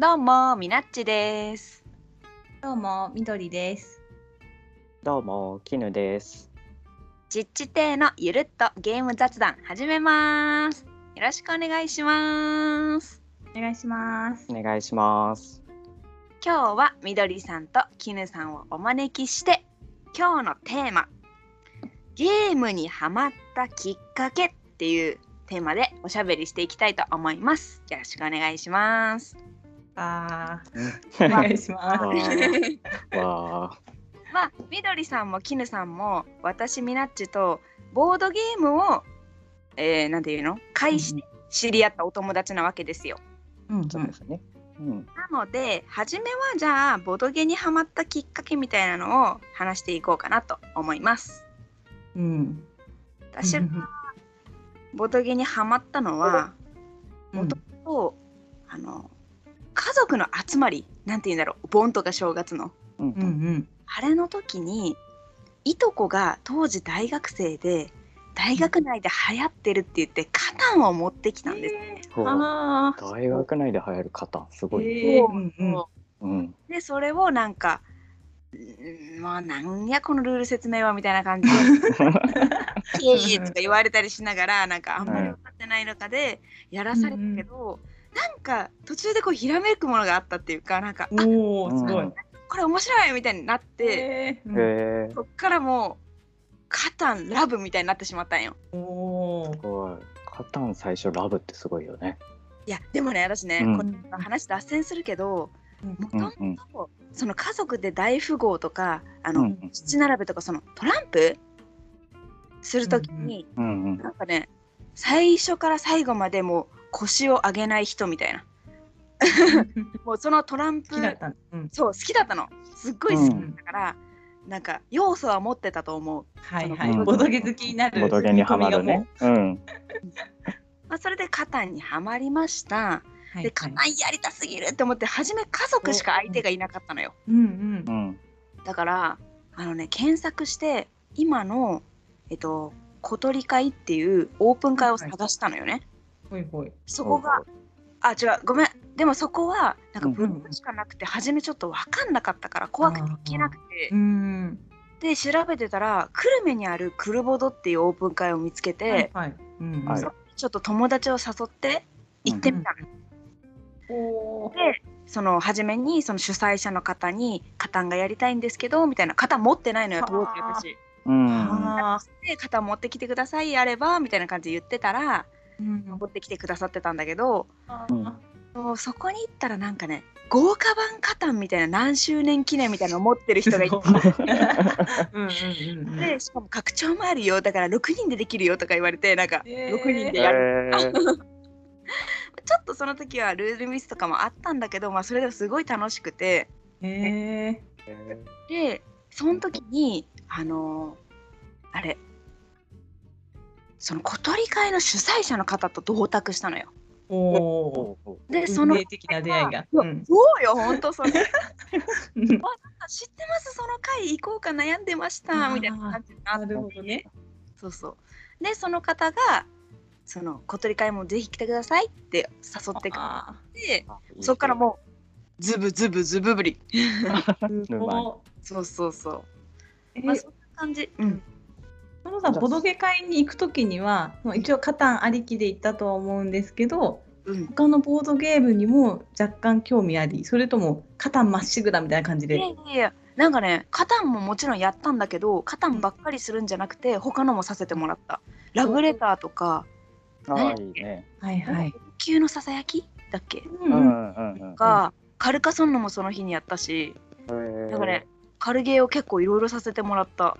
どうも、みなっちです。どうも、みどりです。どうも、きぬです。ちっち亭のゆるっとゲーム雑談始めます。よろしくお願いします。お願いします。お願いします。今日はみどりさんときぬさんをお招きして、今日のテーマ、ゲームにハマったきっかけっていうテーマでおしゃべりしていきたいと思います。よろしくお願いします。あーお願いします。わーわ まあ、みどりさんもきぬさんも私みなっちとボードゲームを、えー、なんていうの？介して知り合ったお友達なわけですよ。うんーそうですね。うん。なので初めはじゃあボドゲにハマったきっかけみたいなのを話していこうかなと思います。うん。私がうんボドゲにハマったのはうんとあの家族の集まりなんていうんだろう盆とか正月のうんうんうんあれの時にいとこが当時大学生で大学内で流行ってるって言ってカタンを持ってきたんです。ほうああ。大学内で流行る方、すごい。えーうんうんうん。でそれをなんかうんまあなんやこのルール説明はみたいな感じで「イエーイ! 」とか言われたりしながらなんかあんまり分かってない中でやらされたけど、なんか途中でこうひらめくものがあったっていうかなんか「あおお、すごいうん。これ面白い!」みたいになって、えーへえ。そっからもうカタンラブみたいになってしまったんよ。おおす。ごい。カタン最初ラブってすごいよね。いやでもね私ね、うんこれ話脱線するけどもとうんもうん。とその家族で大富豪とかあの、うん七並べとかそのトランプするときに、うんうん。なんかね最初から最後までもう腰を上げない人みたいな もうそのトランプ好きだった。うん。そう好きだったのすっごい好きだったから、なんか要素は持ってたと思う、はいはい。うんボドゲ好きになる。ボドゲにハマるね。うん。まあ、それでカタンにはまりました、はいでカタンやりたすぎるって思って初め家族しか相手がいなかったのようんうんう。ん。だからあのね検索して今のえっと小鳥会っていうオープン会を探したのよね、ほいほい。そこがあ違うごめんでもそこはなんかうんブログしかなくて初めちょっと分かんなかったから怖くて行けなくてうん。で調べてたら久留米にあるクルボドっていうオープン会を見つけて、はいはい。うんはいそちょっと友達を誘って行ってみたの、おお。でその初めにその主催者の方に「カタンがやりたいんですけど」みたいな「カタン持ってないのよ当時私。うん。あで「カタン持ってきてくださいあれば」みたいな感じで言ってたらー持ってきてくださってたんだけどあうん。ー。そうそこに行ったらなんかね豪華版カタンみたいな何周年記念みたいなのを持ってる人がいて。でしかも拡張もあるよ。だから6人でできるよとか言われてなんかえー。6人でやる、へー。ちょっとその時はルールミスとかもあったんだけど、まあ、それでもすごい楽しくて。へえ。でその時にあのーあれその小鳥会の主催者の方と同卓したのよ。おでその運命的な出会いが。うん。そうよ本当それ。うん。知ってます？その回行こうか悩んでました。みたいな感じになってなるほどね。そうそう。でその方がその小鳥会もぜひ来てくださいって誘ってくあれてそっからもうズブズブズブぶり そうそうそう。まあそんな感じ。うんそのさボドゲ会に行くときにはもう一応カタンありきで行ったとは思うんですけどうん。他のボードゲームにも若干興味ありそれともカタンまっしぐらみたいな感じで？いやいやいやなんかねカタンももちろんやったんだけどカタンばっかりするんじゃなくて他のもさせてもらった。ラブレターとかああ、いいね。はいはい。急のささやき？だっけ？ううんんうんうん。が、カルカソンヌもその日にやったしへー。だからねカルゲーを結構いろいろさせてもらった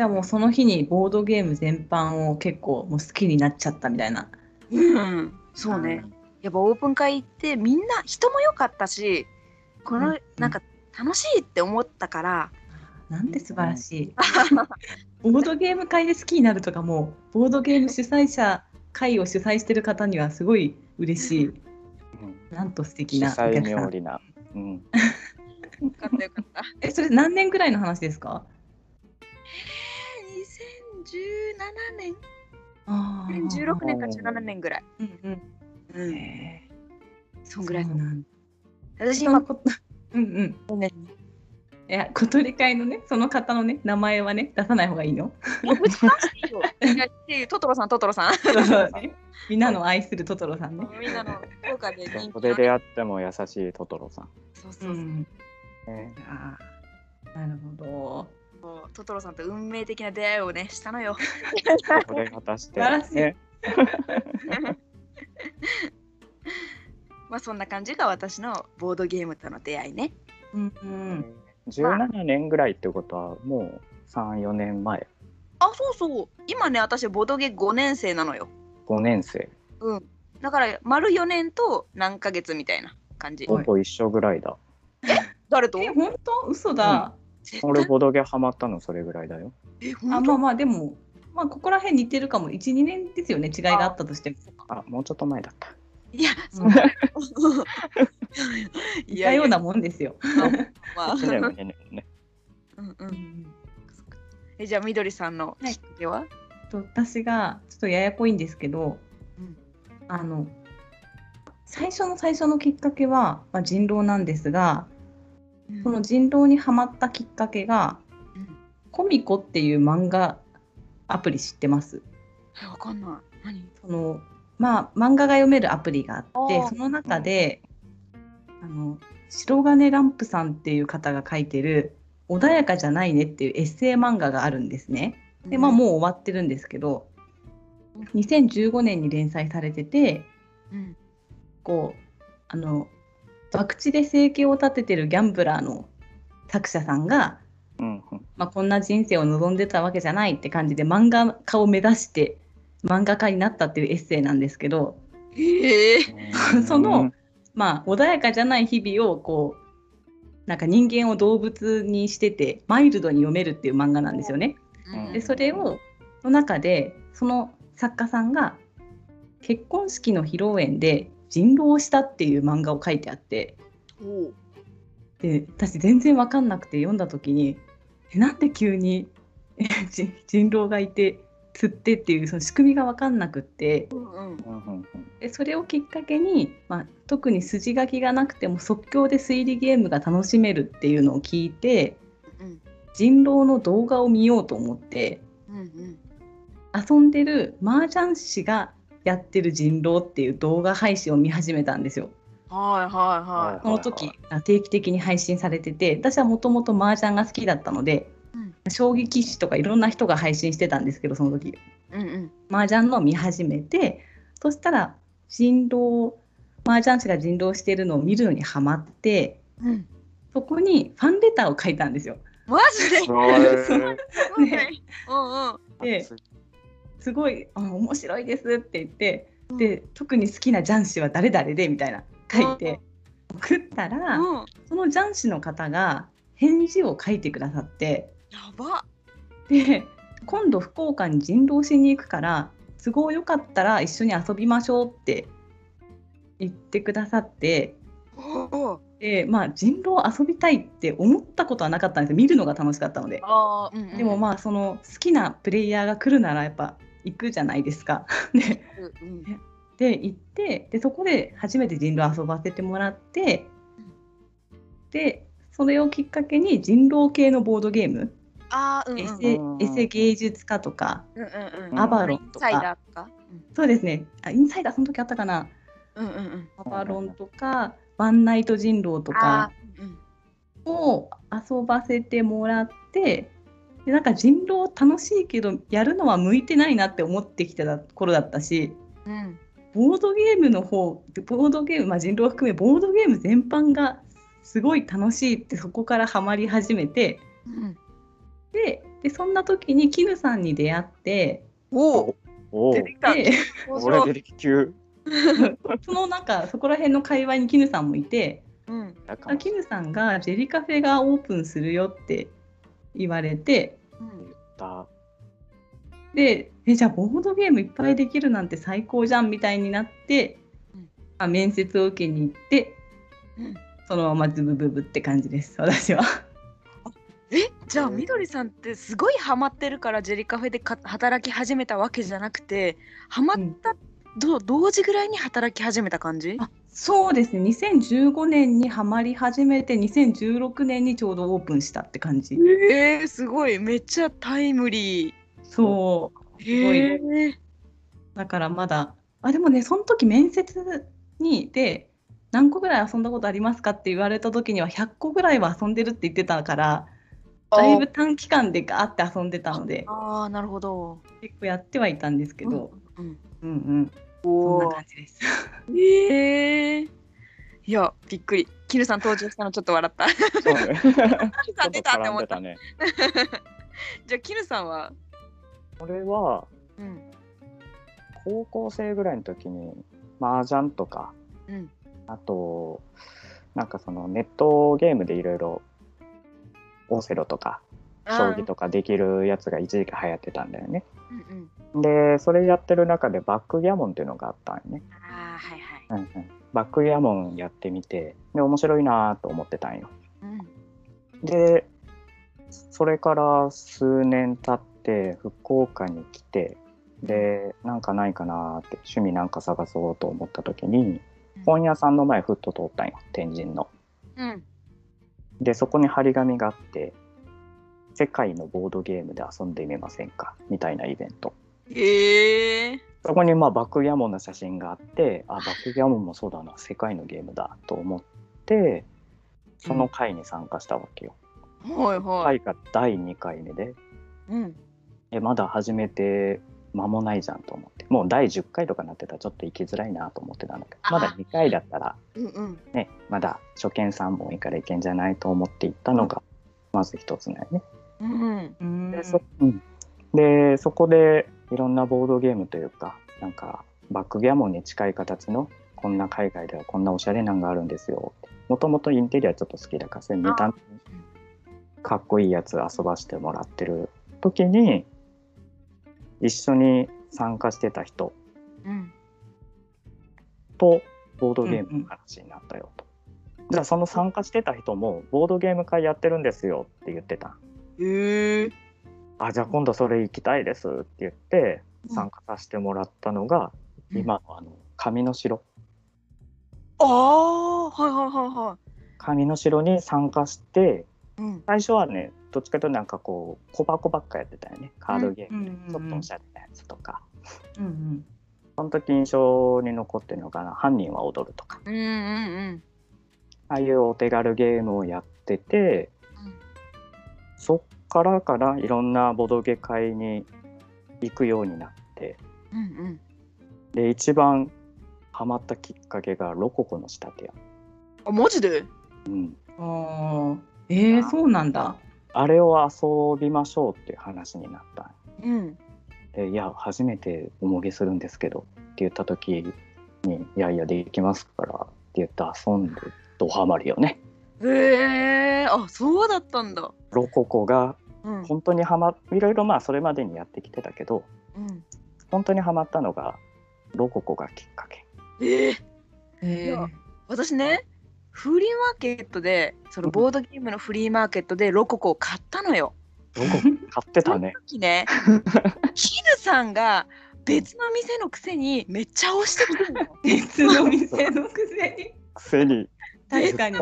じゃあもうその日にボードゲーム全般を結構もう好きになっちゃったみたいな。うんそうねやっぱオープン会行ってみんな人も良かったしこの、うんなんか楽しいって思ったからなんて素晴らしい。ボードゲーム会で好きになるとかもうボードゲーム主催者会を主催してる方にはすごい嬉しい。うん なんと素敵主なお催客さん。うん。よかったよかったえそれ何年ぐらいの話ですか？年。あー。16年か17年ぐらい。うんうん。うんへそんぐらいそうなん私今 うんうん。いや、小鳥会のね、その方のね、名前はね、出さない方がいいの。いやぶち出して いいよ。いトトロさんトトロさん。そうそう。ねみんなの愛するトトロさんね。みんなの福岡で人気の。それであっても優しいトトロさん。そうそううそう、ん。ねああ、なるほそうトトロさんと運命的な出会いをねしたのよ。これ果たして、ね、まあそんな感じが私のボードゲームとの出会いね。ど。うん。うん。17年ぐらいってことはもう3、4年前、あそうそう。今ね私ボードゲ5年生なのよ。5年生、うん。だから丸4年と何ヶ月みたいな感じ。ほぼ一緒ぐらいだ。誰と？え、本当？嘘だ。俺ボドゲハマったのそれぐらいだよ。えあ、まあまあ、でも、まあ、ここら辺似てるかも。1、2年ですよね、違いがあったとしても。あ、もうちょっと前だった。いやうそんない似たようなもんですよ。まあ1年も2年もね。うんううんんえじゃあみどりさんのきっかけは、と私がちょっとややこいんですけど、うんあの最初の最初のきっかけは、まあ、人狼なんですがその人狼にはまったきっかけがうん「コミコ」っていう漫画アプリ知ってます？えわかんない。何？そのまあ漫画が読めるアプリがあってその中であの白金ランプさんっていう方が書いてる「穏やかじゃないね」っていうエッセイ漫画があるんですね。でまあもう終わってるんですけど2015年に連載されててうん。こうあの博打で生計を立ててるギャンブラーの作者さんが、うんうん。まあ、こんな人生を望んでたわけじゃないって感じで漫画家を目指して漫画家になったっていうエッセイなんですけどへえそのまあ穏やかじゃない日々をこうなんか人間を動物にしててマイルドに読めるっていう漫画なんですよね。うんでそれをの中でその作家さんが結婚式の披露宴で人狼をしたっていう漫画を書いてあってで私全然分かんなくて読んだ時にえなんで急に人狼がいて釣ってっていうその仕組みが分かんなくってでそれをきっかけに、まあ、特に筋書きがなくても即興で推理ゲームが楽しめるっていうのを聞いてうん。人狼の動画を見ようと思ってうんうん。遊んでる麻雀師がやってる人狼っていう動画配信を見始めたんですよ。はいはいはその時あ定期的に配信されてて私はもともと麻雀が好きだったので、うん。将棋棋士とかいろんな人が配信してたんですけどその時。いうんうん。麻雀のを見始めてそしたら人狼麻雀師が人狼してるのを見るのにハマってうん。そこにファンレターを書いたんですよ。マジで？すごい。ね。うんうん。ですごいあ面白いですって言ってで特に好きな雀士は誰々でみたいな書いて送ったら、うん。その雀士の方が返事を書いてくださって。やば。で今度福岡に人狼しに行くから都合よかったら一緒に遊びましょうって言ってくださって。でまあ人狼遊びたいって思ったことはなかったんですよ。見るのが楽しかったので。うんうん。でもまあその好きなプレイヤーが来るならやっぱ行くじゃないですか。でうんで行ってでそこで初めて人狼遊ばせてもらってでそれをきっかけに人狼系のボードゲーム、あーうんうん。エセうんエセ芸術家とかうんうんうん。アバロンとか。ーとかそうですね。あインサイダーその時あったかな。うんうんうん。アバロンとかワンナイト人狼とかを遊ばせてもらってでなんか人狼楽しいけどやるのは向いてないなって思ってきてた頃だったしうん。ボードゲームの方ボードゲーム、まあ、人狼を含めボードゲーム全般がすごい楽しいってそこからハマり始めてうん。ででそんな時に絹さんに出会っておおおお出てきた。で俺出てき急。そのなんかそこら辺の会話に絹さんもいてうん。だかあ絹さんがジェリカフェがオープンするよって言われてうん。言った。でえじゃあボードゲームいっぱいできるなんて最高じゃんみたいになって、うん。まあ、面接を受けに行ってうん。そのままズブブブって感じです私は。えじゃあみどりさんってすごいハマってるからジェリカフェでか働き始めたわけじゃなくてハマった、ど同時ぐらいに働き始めた感じ？あそうですね。2015年にハマり始めて2016年にちょうどオープンしたって感じ。えー、すごい。めっちゃタイムリー。そう。へごい。えだからまだあでもねその時面接にで何個ぐらい遊んだことありますかって言われた時には100個ぐらいは遊んでるって言ってたからだいぶ短期間でガーって遊んでたのでああなるほど。結構やってはいたんですけど、うん、うんうん、そんおおな感。じです。ええいやびっくり。キヌさん登場したのちょっと笑った。そうね。キヌさん出たって思った。ね。じゃあキヌさんは。俺は？うん高校生ぐらいの時に麻雀とかうんあとなんかそのネットゲームでいろいろオセロとか将棋とかできるやつが一時期流行ってたんだよね。うんうん。でそれやってる中でバックギャモンっていうのがあったんよね。ああはいはい。うんうん、バックギャモンやってみてで面白いなと思ってたんよ。うんでそれから数年経って福岡に来てでなんかないかなって趣味なんか探そうと思った時に本屋さんの前ふっと通ったんよ天神の。うん。でそこに張り紙があって「世界のボードゲームで遊んでみませんか?」みたいなイベント。へえ。そこにまあバックギャモンの写真があってあバックギャモンもそうだな世界のゲームだと思ってその会に参加したわけよ。はいはい。会が第2回目でうん。えまだ始めて間もないじゃんと思ってもう第10回とかなってたらちょっと行きづらいなと思ってたんだけどあまだ2回だったらうんうん。ねまだ初見3本いからいけんじゃないと思って行ったのがまず一つだよね。うんうんでそうんでそこでいろんなボードゲームというかなんかバックギャモンに近い形のこんな海外ではこんなおしゃれなんがあるんですよもともとインテリアちょっと好きだからそれ見たかっこいいやつ遊ばしてもらってる時に一緒に参加してた人うん。とボードゲームの話になったよと。じゃあその参加してた人もボードゲーム会やってるんですよって言ってた。へえ。あじゃあ今度それ行きたいですって言って参加させてもらったのが、うん。今のあの紙の城。ああはいはいはいは紙の城に参加してい。うん。最初はねどっちかというとなんかこう小箱ばっかやってたよね。カードゲーム、うんうんうんちょっとおしゃれなやつとか。うんうん。その時印象に残ってるのかな「犯人は踊る」とか。うんうんうん。ああいうお手軽ゲームをやっててうんそっからかないろんなボドゲ会に行くようになってうんうん。で一番ハマったきっかけがロココの仕立て屋、あマジで？うん、あーえー、そうなんだ。あれを遊びましょうっていう話になったうん。でいや初めておもげするんですけどって言った時に「いやいやできますから」って言って遊んでドハマりよねへえ。あそうだったんだ。ロココがうん。本当にハマいろいろまあそれまでにやってきてたけどうん。本当にハマったのがロココがきっかけええ。えいや私ねフリーマーケットでそのボードゲームのフリーマーケットでロココを買ったのよ。ロココ買ってたねその時ね キヌさんが別の店のくせにめっちゃ押してきたのよ。別の店のくせに。くせに確かに。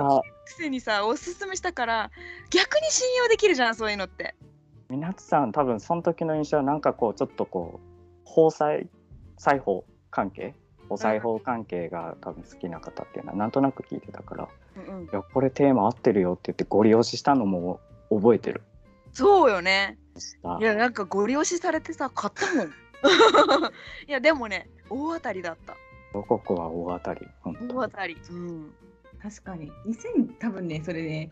あくせにさおすすめしたから逆に信用できるじゃんそういうのって。みなつさん多分その時の印象はなんかこうちょっとこう包裁裁縫関係？お裁縫関係が多分好きな方っていうのはなんとなく聞いてたからうんうんい、やこれテーマ合ってるよって言ってご利用ししたのも覚えてるそうよね。いやなんかご利用しされてさ買ったもん。いやでもね大当たりだった。ロココは大当たり本当大当たり。うん。確かに。2000多分ねそれね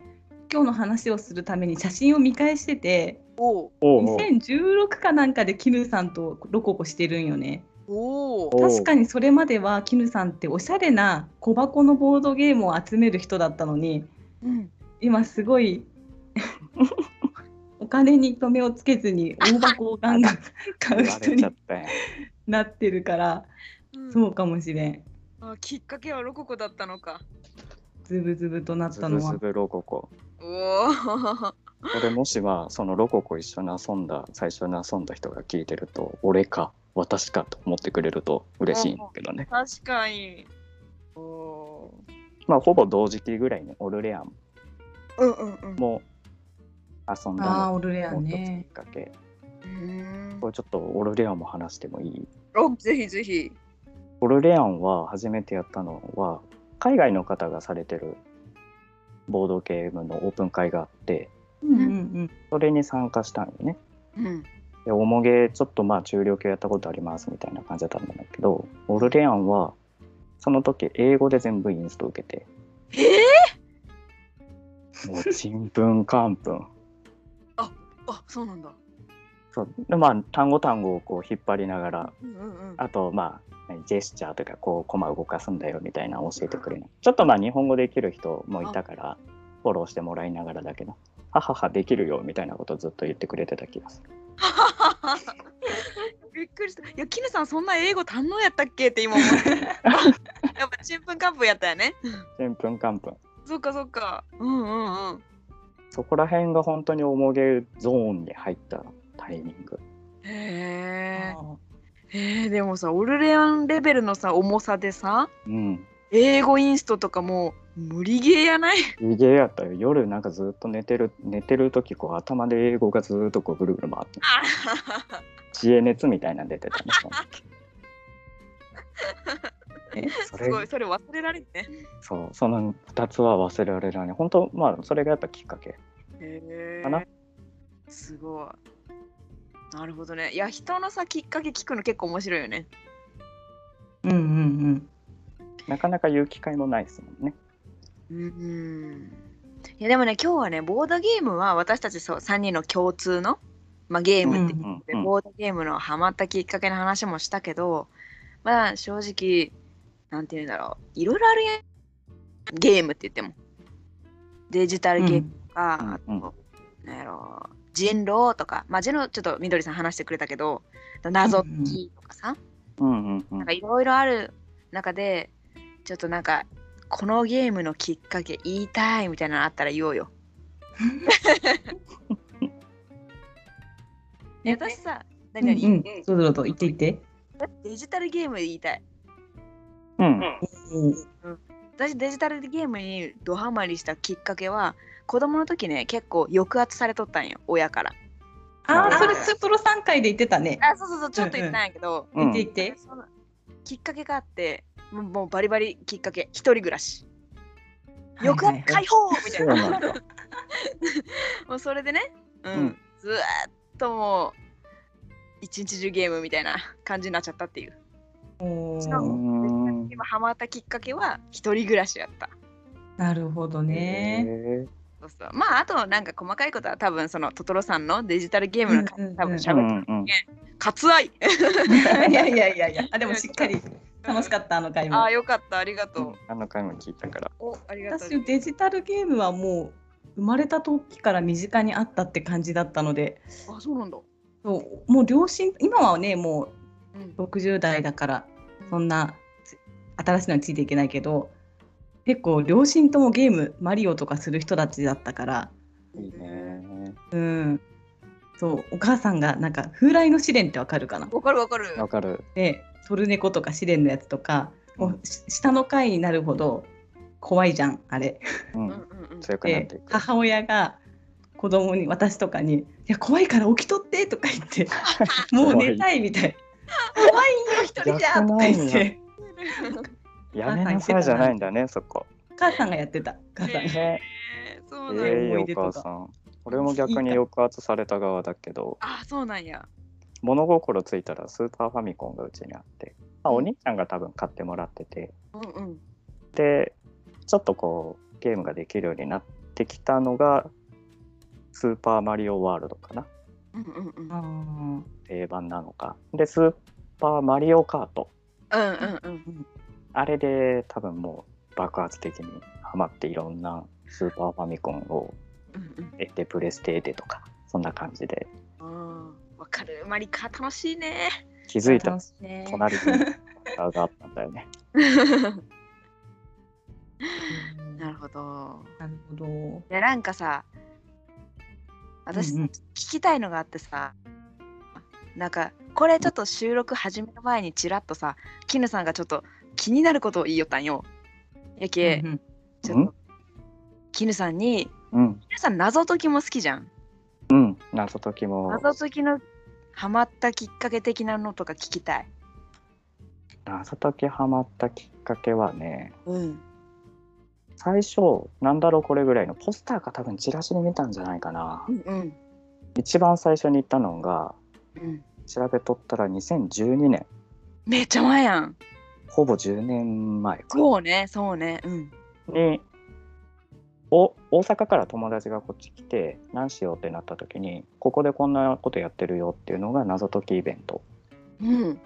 今日の話をするために写真を見返してておうおうおう2016かなんかでキヌさんとロココしてるんよね。確かにそれまではキヌさんっておしゃれな小箱のボードゲームを集める人だったのにうん。今すごい お金に留めをつけずに大箱をガンガン 買う人になってるからうんそうかもしれんあきっかけはロココだったのか。ズブズブとなっズたのはブズブロココおお。これもしはそのロココ一緒に遊んだ最初に遊んだ人が聞いてると俺か私かと思ってくれると嬉しいんだけどね確かに。おお。まあほぼ同時期ぐらいにオルレアンうんうんうん。も遊んだああ、のオルレアもう一つきっ。かけ。うーんこれちょっとオルレアンも話してもいい？おぜひぜひ。オルレアンは初めてやったのは海外の方がされてるボードゲームのオープン会があってうんうんうん。それに参加したんよね。うん。で、おもげちょっとまあ中量級やったことありますみたいな感じだったんだけど、オルレアンはその時英語で全部インスト受けて、えー、もうちんぷんかんぷん。あそうなんだ。そうでまあ単語単語をこう引っ張りながら、うんうんうん。あとまあ何ジェスチャーとかこうコマ動かすんだよみたいなの教えてくれない。ちょっとまあ日本語できる人もいたからフォローしてもらいながらだけど、はははできるよみたいなことをずっと言ってくれてた気がする。びっくりした。いや、キネさん、そんな英語堪能やったっけって今思って。やっぱちんぷんかんぷんやったよね。ちんぷんかんぷん。そっかそっか。うんうんうん。そこら辺が本当におもげゾーンに入ったタイミング。へえ。あーえー、でもさ、オルレアンレベルのさ、重さでさ、うん。英語インストとかもう無理ゲーやない？逃げやったよ。夜なんかずっと寝てる、寝てる時こう頭で英語がずっとこうぐるぐる回って、あ知恵熱みたいなの出てたね。えそれ？すごい、それ忘れられんね。そう、その2つは忘れられない。本当、まあ、それがやっぱきっかけ。へかなえ。すごい。なるほどね。いや、人のさ、きっかけ聞くの結構面白いよね。うんうんうん。なかなか言う機会もないですもんね。うん。いや、でもね、今日はね、ボードゲームは私たちそう3人の共通の、まあ、ゲームってうんで、ボードゲームのハマったきっかけの話もしたけど、まあ正直、なんていうんだろう、いろいろあるやん。ゲームって言っても。デジタルゲームとか、うんあと、なんやろう、人狼とか、まあ人狼ちょっとみどりさん話してくれたけど、謎解きとかさ、うんうんうんなんかいろいろある中で、ちょっとなんか、このゲームのきっかけ言いたいみたいなのあったら言おうよ。え私さ、う何々、んうん。どうぞどうぞ言って言って。デジタルゲームで言いたい。うん。私デジタルゲームにドハマりしたきっかけは子供の時ね結構抑圧されとったんよ親から。ああ、それスープロ3回で言ってたね。あそうそうそうちょっと言ったんやけど、うん。言って。言って。きっかけがあってもうもうバリバリきっかけ。一人暮らし。抑圧解放みたいな。もうそれでね、うん。うん。ずーっともう一日中ゲームみたいな感じになっちゃったっていう。おしかうーん。今ハマったきっかけは一人暮らしやった。なるほどね。へそうそうまああとなんか細かいことは多分そのトトロさんのデジタルゲームの多分ー喋ってうんうん。割愛。いやいやいやいや。あでもしっかり。楽しかったあの回も。ああ。よかったありがとう、あの回も聞いたから。おありがとう。私デジタルゲームはもう生まれた時から身近にあったって感じだったので、あそうなんだ、そうもう両親今はねもうん。う60代だからそんなつ新しいのについていけないけど、結構両親ともゲームマリオとかする人たちだったから、いいね。うん。そうお母さんがなんか風来の試練ってわかるかな？わかるわかるわかる。でトルネコとか試練のやつとかもうし下の階になるほど怖いじゃんあれ。ううんうんん。うん強くなっでていく。母親が子供に私とかに「いや怖いから起きとって」とか言って「もう寝たい」みたい「怖いよ一人じゃ」とか言ってやめなさいじゃないんだね、そこ。お母さんがやってた。お母さんが。ねえー。そうなんや、ええお母さん。俺も逆に抑圧された側だけど、あそうなんや。物心ついたらスーパーファミコンがうちにあって、まあ、うん。お兄ちゃんが多分買ってもらってて、うんうん。で、ちょっとこう、ゲームができるようになってきたのが、スーパーマリオワールドかな。うんうんうん。定番なのか。で、スーパーマリオカート。うん。うんうんあれで多分もう爆発的にハマっていろんなスーパーファミコンをうんうん。得てプレステでとか、そんな感じで。うんわかる。マリカ楽しいね。気づいた隣にカーがあったんだよね。なるほど。なるほど。でなんかさ私、うんうん。聞きたいのがあってさなんかこれちょっと収録始める前にちらっとさ絹さんがちょっと気になることを言いよったんよ。やけ、うんうん。ちょっと絹さんにうん。絹さん謎解きも好きじゃん。うん。謎解きも。謎解きのハマったきっかけ的なのとか聞きたい。謎解きハマったきっかけはねうん。最初なんだろうこれぐらいのポスターか多分チラシで見たんじゃないかな。うんうん。一番最初に行ったのがうん。調べとったら2012年。めっちゃ前やんほぼ10年前か。そうねそうねうん。にお大阪から友達がこっち来て何しようってなった時にここでこんなことやってるよっていうのが謎解きイベント、うん。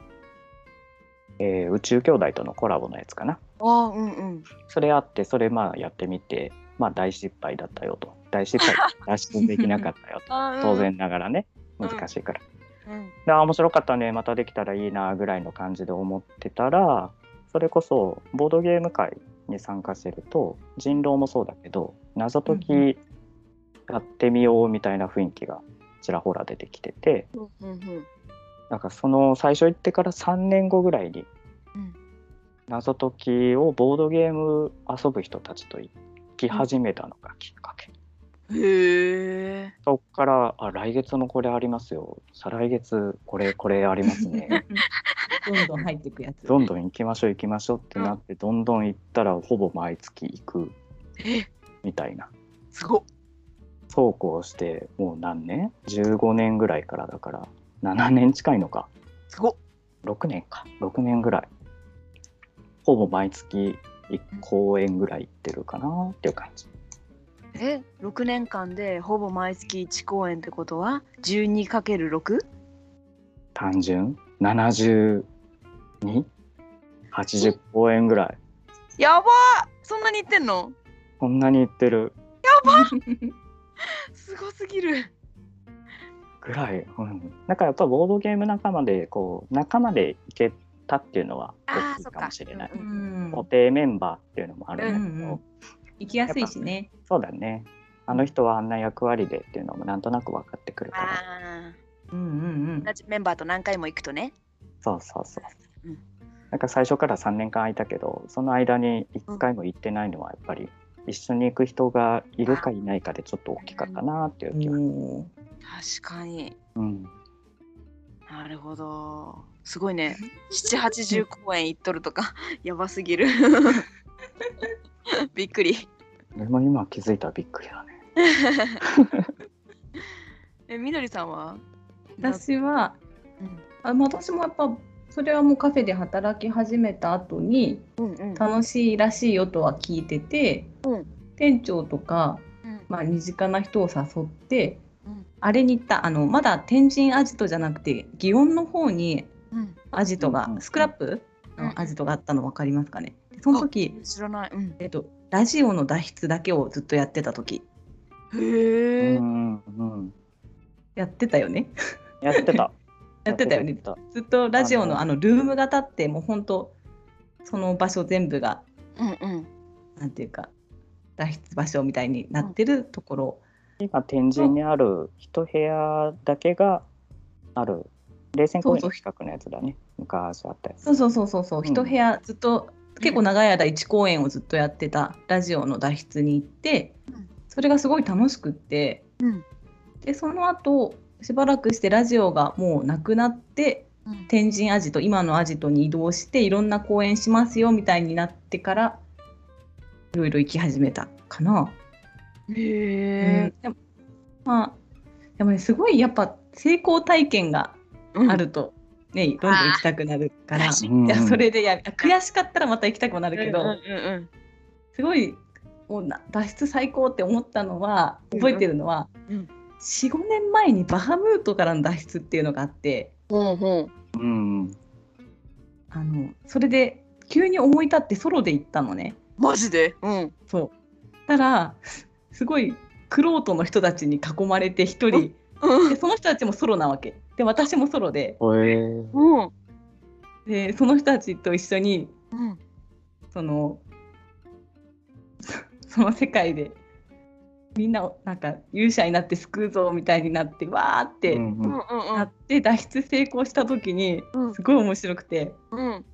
えー宇宙兄弟とのコラボのやつかな。あーうんうん。それあってそれまあやってみてまあ大失敗だったよと。大失敗 脱出できなかったよと。当然ながらねうん。難しいから、うん。であ面白かったねまたできたらいいなぐらいの感じで思ってたらそれこそボードゲーム会に参加してると人狼もそうだけど謎解きやってみようみたいな雰囲気がちらほら出てきててなんかその最初行ってから3年後ぐらいにうん。謎解きをボードゲーム遊ぶ人たちと行き始めたのがきっかけ。へえ。そっからあ来月もこれありますよ。再来月これこれありますね どんどん入っていくやつ。どんどん行きましょう行きましょうってなって、どんどん行ったらほぼ毎月行くえ？みたいな。すごっ。そうこうしてもう何年 ?15 年ぐらいからだから。7年近いのか。すごっ。6年か。6年ぐらい。ほぼ毎月1公演ぐらい行ってるかなっていう感じ。え？6年間でほぼ毎月1公演ってことは？12×6? 単純？72?80 公演ぐらい。やばー。そんなに言ってんの？こんなに行ってる。すごすぎる。ぐらい、うん、なんかやっぱボードゲーム仲間でこう仲間で行けたっていうのは大きいか。もしれない。あーそっかうん。固定メンバーっていうのもあるんだけど、うんうん。行きやすいしね。そうだね。あの人はあんな役割でっていうのもなんとなく分かってくるからあうんうん。ー同じメンバーと何回も行くとね。そうそうそう、うん。なんか最初から3年間空いたけどその間に1回も行ってないのはやっぱり一緒に行く人がいるかいないかでちょっと大きかったなっていううん。気が、おー確かに。うん、なるほど。すごいね。780公演行っとるとか。やばすぎる。びっくり。でも今気づいたらびっくりだね。えみどりさんは？私はうん。あまあ私もやっぱそれはもうカフェで働き始めた後にうんうん。楽しいらしいよとは聞いてて、うん。店長とか、うん。まあ、身近な人を誘って、うん。あれに行ったあのまだ天神アジトじゃなくて祇園の方にうん。アジトが、スクラップうんのアジトがあったの分かりますかね？でその時、知らない。うん。えっと、ラジオの脱出だけをずっとやってた時。へえうんうん。やってたよねやってた。やってたよね。ずっとラジオのあのルームが立ってもう本当その場所全部がうんうん。なんていうか脱出場所みたいになってるところ、今天神にある一部屋だけがある冷戦公園の近くのやつだね。昔あったやつ。そうそうそうそうそう、ん。一部屋ずっと結構長い間1公演をずっとやってたラジオの脱出に行って、うん。それがすごい楽しくってうん。でその後しばらくしてラジオがもうなくなってうん。天神アジト今のアジトに移動していろんな公演しますよみたいになってからいろいろ行き始めたかな。へえうん。でもまあでもねすごいやっぱ成功体験があると、ねどんどん行きたくなるから。いやそれでや悔しかったらまた行きたくもなるけど、うんうんすごいもうな脱出最高って思ったのは覚えてるのは、うん45年前にバハムートからの脱出っていうのがあってうんうんうんあのそれで急に思い立ってソロで行ったのね。マジで？うん。そう。たらすごいクロートの人たちに囲まれて一人。うん。でその人たちもソロなわけ。で私もソロで。へえ。うん。でその人たちと一緒にうん。そのその世界でみんなをなんか勇者になって救うぞみたいになってわーってなって脱出成功した時にうんすごい面白くてうん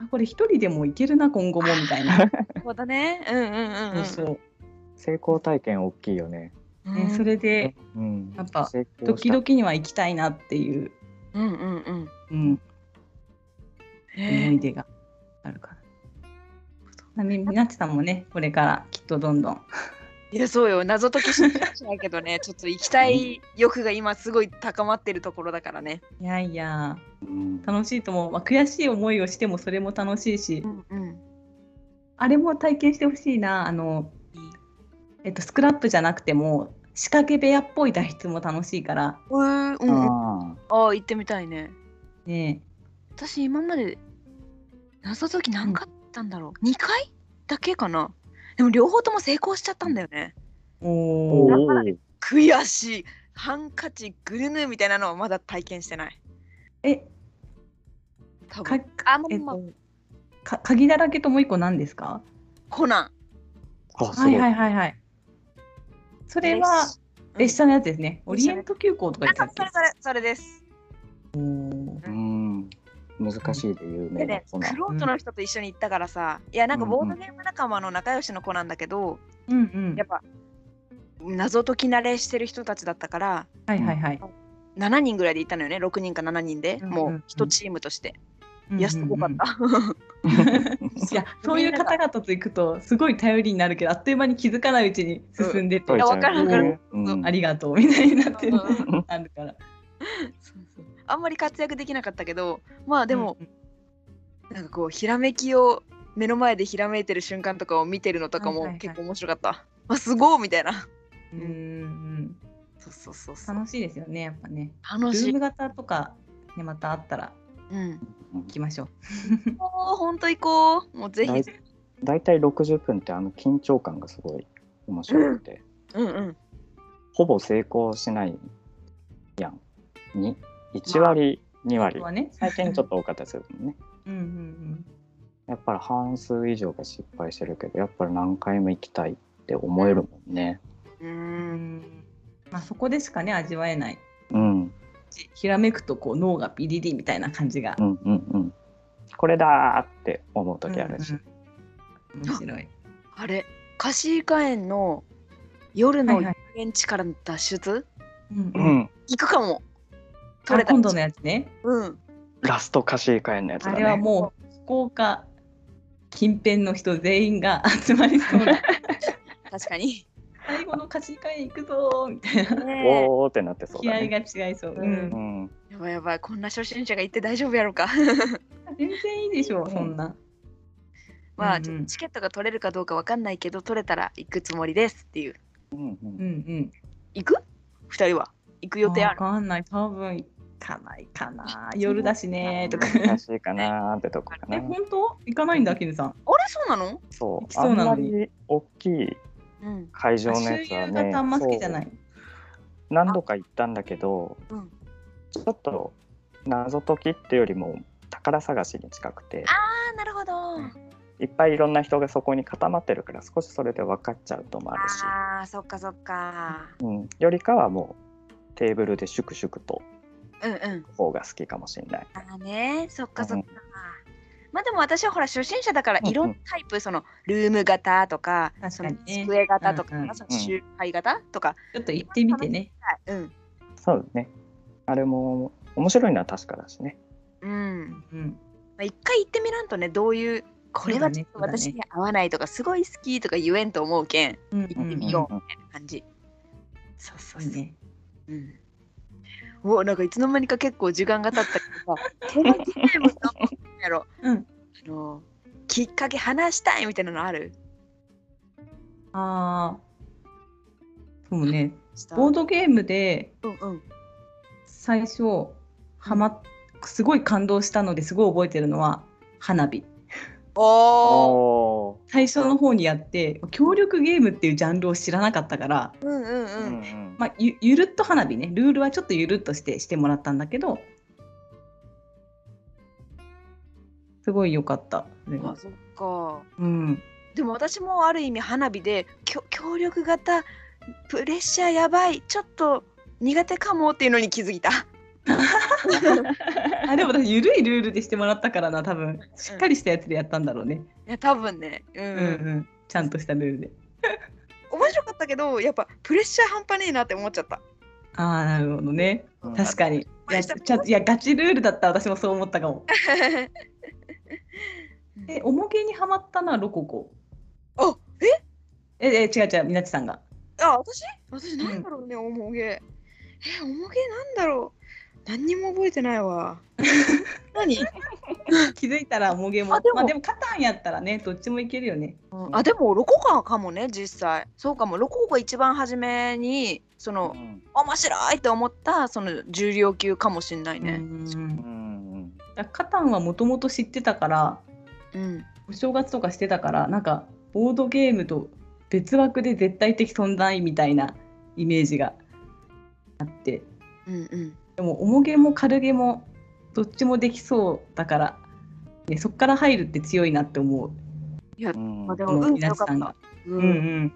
あこれ一人でもいけるな今後もみたいな。そうだね。うんうんうんうん。そうそう。成功体験大きいよね。ね、それでうん、やっぱ時々には行きたいなっていう、うんうんうん。うん、へ思い出があるから。みみなちさんもねこれからきっとどんどんいやそうよ。謎解きしないけどね。ちょっと行きたい欲が今すごい高まってるところだからね。いやいや。うん。楽しいと思う、まあ、悔しい思いをしてもそれも楽しいし、うんうん。あれも体験してほしいな。あの、えっと、スクラップじゃなくても仕掛け部屋っぽい脱出も楽しいから。うーんうんうん。あああ行ってみたいね。ね私今まで謎解き何回あったんだろう、2回だけかなでも両方とも成功しちゃったんだよね。ー。おだからー悔しい。ハンカチグルヌーみたいなのはまだ体験してない。えか多分。あまあまあえっとか鍵だらけともう一個何ですか？コナン。はい。いはいはいはい。それは列車のやつですね、うんオリエント急行とかそれそれそれです。うん難しいで有名なそんな。クロートの人と一緒に行ったからさ、いやなんかボードゲーム仲間の仲良しの子なんだけど、うんうんやっぱ謎解き慣れしてる人たちだったからはいはいはい。7人ぐらいで行ったのよね6人か7人で、うんうん。もう1チームとして、いやすごかった、いやそういう方々と行くとすごい頼りになるけどあっという間に気づかないうちに進んでて、そういやわかるわかるうん。ありがとうみたいになってる。うん あるから。そうあんまり活躍できなかったけどまあでも、うんなんかこうひらめきを目の前でひらめいてる瞬間とかを見てるのとかはいはいはいも結構面白かった。あすごいみたいな。うんうんそうそうそうそう。楽しいですよねやっぱねル楽しいーム。型とかねまたあったらうん。行きましょうおーほんと行こう。もうぜひ。だい大体60分ってあの緊張感がすごい面白くて、うんうん。ほぼ成功しないやんに？1割、2割。本当はね。最近ちょっと多かったりするも んねうんうん。やっぱり半数以上が失敗してるけどやっぱり何回も行きたいって思えるもんね。う。うん。んまあそこでしかね味わえない。うん。ひらめくとこう脳がビリリみたいな感じが。うんうんうん。これだーって思う時あるし、うんうん面白い。あれ、カシーカ園の夜のはいはい。遊園地からの脱出、うんううんん。行くかも。取れたあ今度のやつね。うん。ラストカシーカエンのやつだね。あれはもう福岡近辺の人全員が集まりそうな 確かに。最後の貸し会行くぞーみたいな。ねおーってなってそうだね。気合が違いそう、ううん。んうん。えやばいやばい、こんな初心者が行って大丈夫やろうか。全然いいでしょうそんな。まあ、うんうん。チケットが取れるかどうかわかんないけど、取れたら行くつもりですっていう。うんうん。うんうん。行く？二人は？行く予定ある？わかんない。多分行かないかな。夜だしねーとか。難しいかなーってとこかなえ本当？行かないんだきぬさん。あれ？そうなの？そう。そうなの？にあんまり大きいうん。会場の周やつはね遊型あんま好きじゃない？何度か行ったんだけどうん、ちょっと謎解きってよりも宝探しに近くて。ああ、なるほど。いっぱいいろんな人がそこに固まってるから少しそれで分かっちゃうともあるし、ああ、そっかそっか。うん、よりかはもうテーブルでシュクシュクとうんうん。方が好きかもしれない。ああね、そっかそっか。まあでも私はほら初心者だからうんうんいろんなタイプ、そのルーム型とか、その机型とか、うんうんその集会型とか、ちょっと行ってみてねうん。そうねあれも面白いのは確かだしね。うん。うんまあ、一回行ってみらんとね、どういう、これはちょっと私に合わないとか、すごい好きとか言えんと思うけん、うん行ってみよううんみたいな感じ。そうそうそう。ねうん。おなんかいつの間にか結構時間が経ったけどさ、テレビゲームのやろ、うん。あのきっかけ話したいみたいなのある？ああそうね。ボードドゲームでうんうん。最初はますごい感動したのですごい覚えてるのは花火最初の方にやって協力ゲームっていうジャンルを知らなかったから、うんうんーう。うんんまあ、ゆゆるっと花火ねルールはちょっとゆるっとしてしてもらったんだけどすごい良かったそれがあ、そっか。うんでも私もある意味花火で協力型プレッシャーやばいちょっと苦手かもっていうのに気づいた。あでも私ゆるいルールでしてもらったからな多分。しっかりしたやつでやったんだろうね、いや多分ね。うん、うんうん、ちゃんとしたルールで。面白かったけどやっぱプレッシャー半端ねえなって思っちゃった。ああなるほどね。うん。確かに。いやちゃんいやガチルールだったら私もそう思ったかも。えおもげにはまったなロココ。あええ違う違うみなちさんが。あ私？私なんだろうね、おもげ。えおもげなんだろう何にも覚えてないわ。何？気づいたらおもげもあでもまあでもカタンやったらねどっちもいけるよね。あでもロコカかもね実際。そうかも。ロココが一番初めにそのうん。面白いって思ったその重量級かもしんないね。うん。うん。うん。だカタンはもともと知ってたからうん。お正月とかしてたからなんかボードゲームと別枠で絶対的存在みたいなイメージがあって。うんうんでも重げも軽げもどっちもできそうだから、ね、そっから入るって強いなって思う。うん。まあでも運良かった。ううんうん。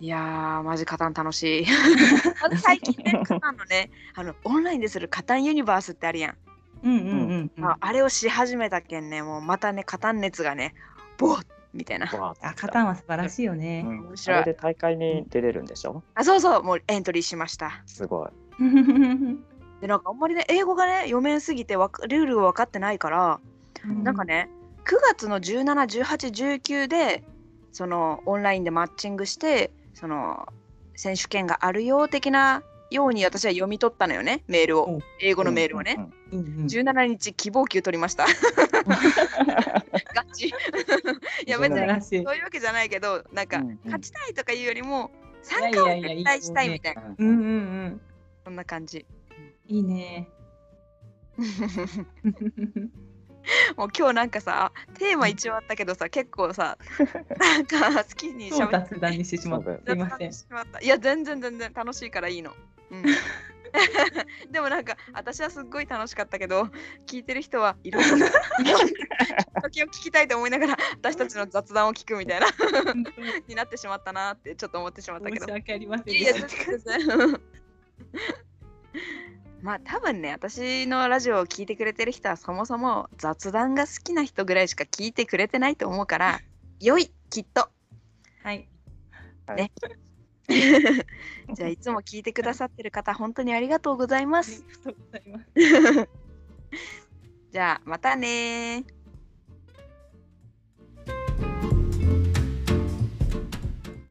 いやーマジカタン楽しい。最近ねカタンのねあのオンラインでするカタンユニバースってあるやん、うんうんうんうん。ああれをし始めたけんねもうまたねカタン熱がねボッみたいな。あカタンは素晴らしいよね。う。ん。面白い。で大会に出れるんでしょ？あそうそうもうエントリーしました。すごい。でなんかあんまりね英語がね読めんすぎてわかルールが分かってないから、なんかね9月の171819でそのオンラインでマッチングしてその選手権があるよ的なように私は読み取ったのよねメールを。お英語のメールをね、うんうんうん17日希望球取りました。ガチ。いや別にそういうわけじゃないけどなんか、うんうん。勝ちたいとかいうよりも参加をいやいやいや絶対したいみたいな。うんうんうんうん。そんな感じいいね。もう今日なんかさテーマ一応あったけどさ結構さなんか好きにし超ゃべっ雑談にしてしまった。すいません。しまったいや全然全然楽しいからいいの、うん、でもなんか私はすっごい楽しかったけど聞いてる人はいろいろ時を聞きたいと思いながら私たちの雑談を聞くみたいなになってしまったなってちょっと思ってしまったけど申し訳ありませんでいやした。まあ多分ね私のラジオを聞いてくれてる人はそもそも雑談が好きな人ぐらいしか聞いてくれてないと思うから 良いきっとはい。じゃあいつも聞いてくださってる方本当にありがとうございますありがとうございます。じゃあまたねー